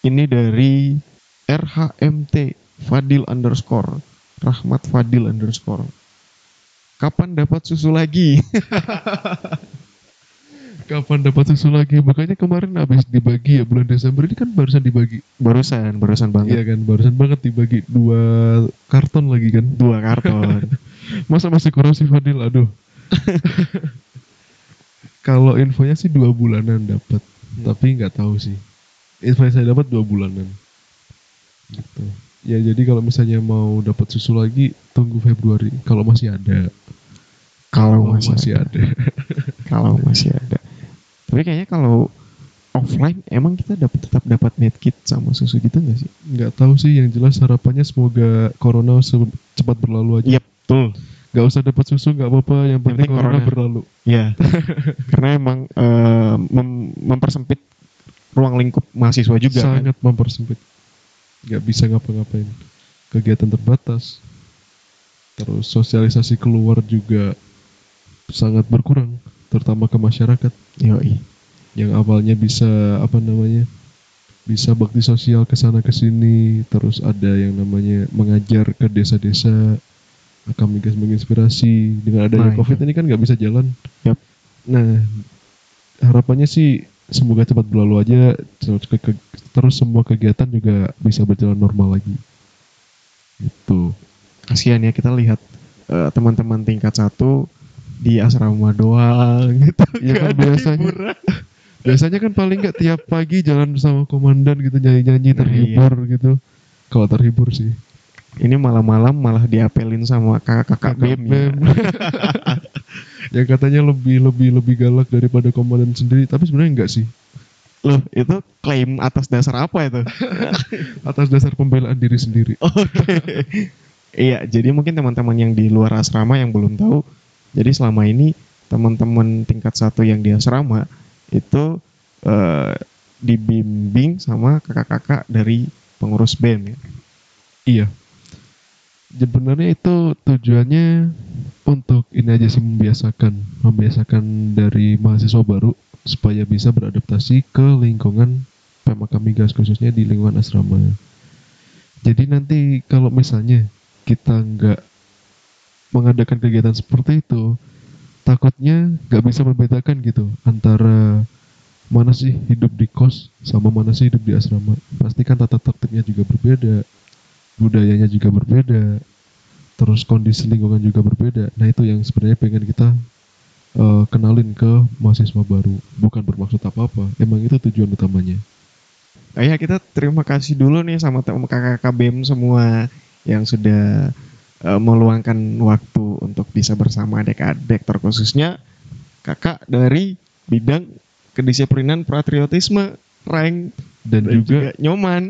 Ini dari RHMT Fadil underscore Rahmat Fadil underscore. Kapan dapat susu lagi?
Kapan dapat susu lagi? Makanya kemarin habis dibagi ya bulan Desember ini kan barusan dibagi.
barusan, barusan banget.
Iya kan, barusan banget dibagi dua karton lagi kan.
Dua karton.
Masa masih kurang sih Fadil? Aduh. Kalau infonya sih dua bulanan dapat, tapi nggak tahu sih. Info yang saya dapat dua bulanan. Gitu. Ya jadi kalau misalnya mau dapat susu lagi tunggu Februari kalau masih ada.
kalau
Kalau
masih,
masih
ada.
ada.
Kalau masih ada. Tapi kayaknya kalau offline emang kita dapat tetap dapat medkit sama susu gitu nggak sih?
Nggak tahu sih yang jelas harapannya semoga corona cepat berlalu aja.
Iya betul.
Nggak usah dapat susu nggak apa-apa, yang penting
penting
corona,
corona.
berlalu.
Ya, karena emang eh, mem- mempersempit ruang lingkup mahasiswa juga kan.
Sangat mempersempit. Nggak bisa ngapa-ngapain. Kegiatan terbatas. Terus sosialisasi keluar juga sangat berkurang, terutama ke masyarakat
Yoi.
yang awalnya bisa apa namanya bisa bakti sosial ke sana ke sini terus ada yang namanya mengajar ke desa-desa kami gas menginspirasi dengan adanya
Nah,
covid ini kan nggak bisa jalan
Yap.
nah harapannya sih semoga cepat berlalu aja terus, ke- ke- terus semua kegiatan juga bisa berjalan normal lagi itu
Kasihan ya kita lihat eh, teman-teman tingkat satu di asrama doang gitu.
Iya kan
ada
biasanya.
hiburan.
biasanya kan paling nggak tiap pagi jalan bersama komandan gitu nyanyi-nyanyi
Nah,
terhibur gitu kalau terhibur sih
Ini malam-malam malah diapelin sama kakak-kakak BEM. ya.
yang katanya lebih lebih lebih galak daripada komandan sendiri tapi sebenarnya enggak sih
Loh, itu klaim atas dasar apa itu?
atas dasar pembelaan diri sendiri
Oke. iya, jadi mungkin teman-teman yang di luar asrama yang belum tahu, jadi selama ini teman-teman tingkat satu yang di asrama itu eh, dibimbing sama kakak-kakak dari pengurus BEM ya.
iya sebenarnya itu tujuannya untuk ini aja sih membiasakan membiasakan dari mahasiswa baru supaya bisa beradaptasi ke lingkungan Pema Kamigas khususnya di lingkungan asrama jadi nanti kalau misalnya kita nggak mengadakan kegiatan seperti itu takutnya nggak bisa membedakan gitu antara mana sih hidup di kos sama mana sih hidup di asrama. Pasti kan tata tertibnya juga berbeda budayanya juga berbeda terus kondisi lingkungan juga berbeda. Nah itu yang sebenarnya pengen kita eh, kenalin ke mahasiswa baru. Bukan bermaksud apa-apa emang itu tujuan utamanya.
Oh iya, kita terima kasih dulu nih sama kakak-kakak BEM semua yang sudah eh, meluangkan waktu untuk bisa bersama adik-adik terkhususnya kakak dari bidang kedisiplinan patriotisme rank
dan,
dan
juga,
juga nyoman.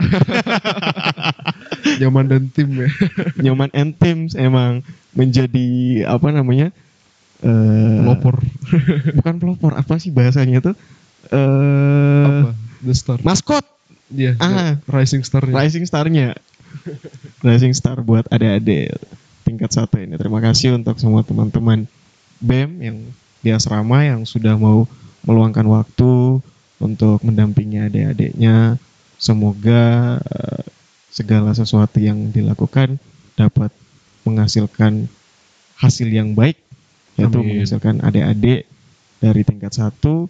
Nyaman dan tim ya.
Nyoman and teams emang menjadi apa namanya eh
pelopor.
bukan pelopor apa sih bahasanya tuh? Eh
apa? The star.
maskot.
Iya,
Ah.
rising star
rising starnya. Rising star buat adik-adik tingkat satu ini terima kasih untuk semua teman-teman bem yang di asrama yang sudah mau meluangkan waktu untuk mendampingi adik-adiknya semoga eh, segala sesuatu yang dilakukan dapat menghasilkan hasil yang baik yaitu
Amin.
menghasilkan adik-adik dari tingkat satu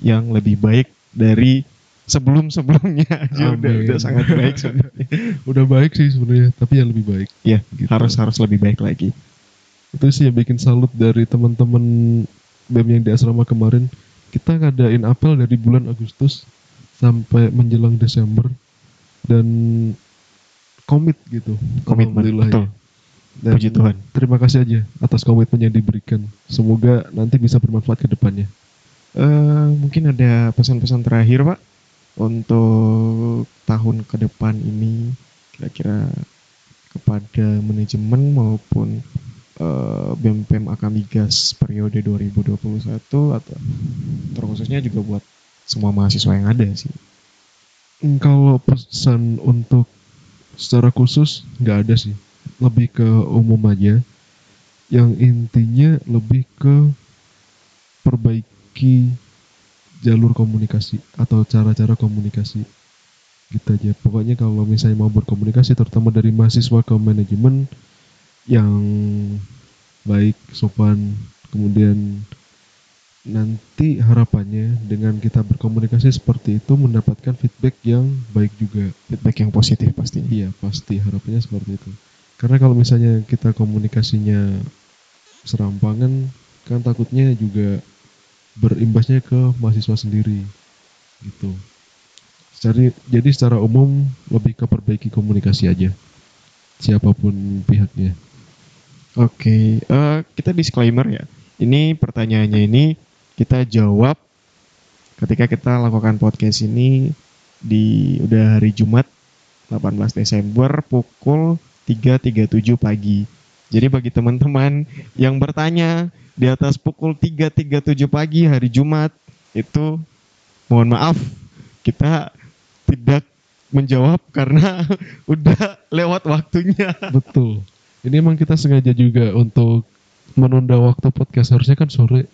yang lebih baik dari sebelum-sebelumnya aja udah,
Amin.
udah sangat baik sebenarnya.
udah baik sih sebenarnya tapi yang lebih baik
ya
Gitu.
harus harus lebih baik lagi
itu sih yang bikin salut dari teman-teman BEM yang di asrama kemarin kita ngadain apel dari bulan Agustus sampai menjelang Desember dan komit gitu.
Komitmen,
Alhamdulillah ya.
betul.
Dan
Puji Tuhan.
Terima kasih aja atas komitmen yang diberikan. Semoga nanti bisa bermanfaat ke depannya.
Eh, mungkin ada pesan-pesan terakhir Pak untuk tahun ke depan ini kira-kira kepada manajemen maupun eh, BEM-PEM Akamigas periode 2021 atau terkhususnya juga buat semua mahasiswa yang ada sih.
Hmm, Kalau pesan untuk secara khusus nggak ada sih, lebih ke umum aja. Yang intinya lebih ke perbaiki jalur komunikasi atau cara-cara komunikasi gitu aja. Pokoknya kalau misalnya mau berkomunikasi, terutama dari mahasiswa ke manajemen yang baik, sopan, kemudian nanti harapannya dengan kita berkomunikasi seperti itu mendapatkan feedback yang baik juga.
Feedback yang positif pastinya.
Iya pasti harapannya seperti itu. Karena kalau misalnya kita komunikasinya serampangan, kan takutnya juga berimbasnya ke mahasiswa sendiri, gitu. Jadi, jadi secara umum lebih ke perbaiki komunikasi aja, siapa pun pihaknya.
Oke, eh, kita disclaimer ya. Ini pertanyaannya ini kita jawab ketika kita lakukan podcast ini di udah hari Jumat 18 Desember pukul 3.37 pagi. Jadi bagi teman-teman yang bertanya di atas pukul 3.37 pagi hari Jumat itu mohon maaf kita tidak menjawab karena udah lewat waktunya.
Betul. Ini emang kita sengaja juga untuk menunda waktu podcast harusnya kan sore.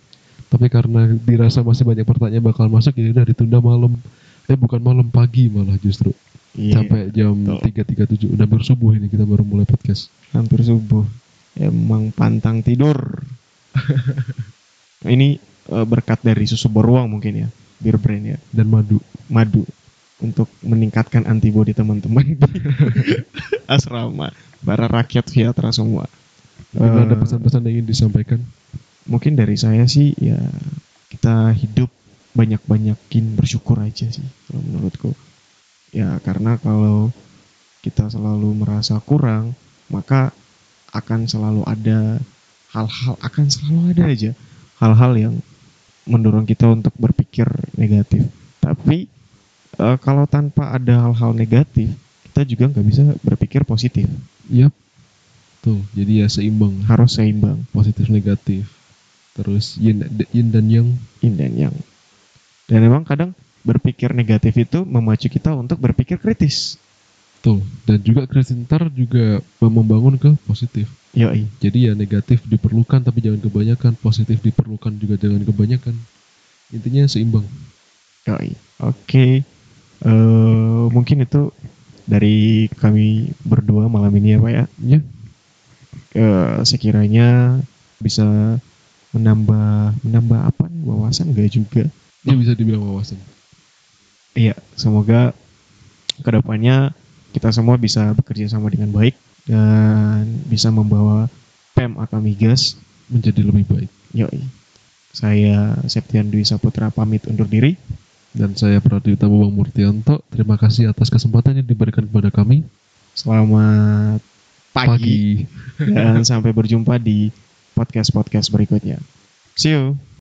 Tapi karena dirasa masih banyak pertanyaan bakal masuk ya udah ditunda malam. Eh bukan malam pagi malah justru.
Iya.
Sampai jam
betul.
3.37 udah baru subuh ini kita baru mulai podcast.
hampir subuh. Emang pantang tidur. Ini eh, berkat dari susu beruang mungkin ya, beer brand ya,
Dan madu.
madu untuk meningkatkan antibodi teman-teman di asrama para rakyat Viatra semua.
Mungkin ada
Eh,
pesan-pesan yang ingin disampaikan.
mungkin dari saya sih ya kita hidup banyak-banyakin bersyukur aja sih kalau menurutku. Ya karena kalau kita selalu merasa kurang, maka akan selalu ada hal-hal akan selalu ada aja hal-hal yang mendorong kita untuk berpikir negatif. Tapi eh, kalau tanpa ada hal-hal negatif, kita juga nggak bisa berpikir positif.
Yap. Tuh, jadi ya seimbang.
Harus seimbang,
Positif negatif. Terus yin, yin dan yang
yin dan yang. Dan memang kadang berpikir negatif itu memacu kita untuk berpikir kritis.
Tuh. Dan juga ntar juga membangun ke positif.
Yoi.
Jadi ya negatif diperlukan tapi jangan kebanyakan, positif diperlukan juga jangan kebanyakan. Intinya seimbang.
Yoi. Oke. Eh, mungkin itu dari kami berdua malam ini ya Pak ya.
Ya,
Eh, sekiranya bisa menambah menambah apa nih wawasan enggak juga.
ya bisa dibilang wawasan.
Iya, semoga ke depannya kita semua bisa bekerja sama dengan baik dan bisa membawa PEM Akamigas
Menjadi lebih baik.
Yoi. Saya Septian Dwi Saputra pamit undur diri.
Dan saya Pradita Bambang Murtianto. Terima kasih atas kesempatan yang diberikan kepada kami.
Selamat pagi,
Pagi.
dan sampai berjumpa di podcast-podcast berikutnya. See you.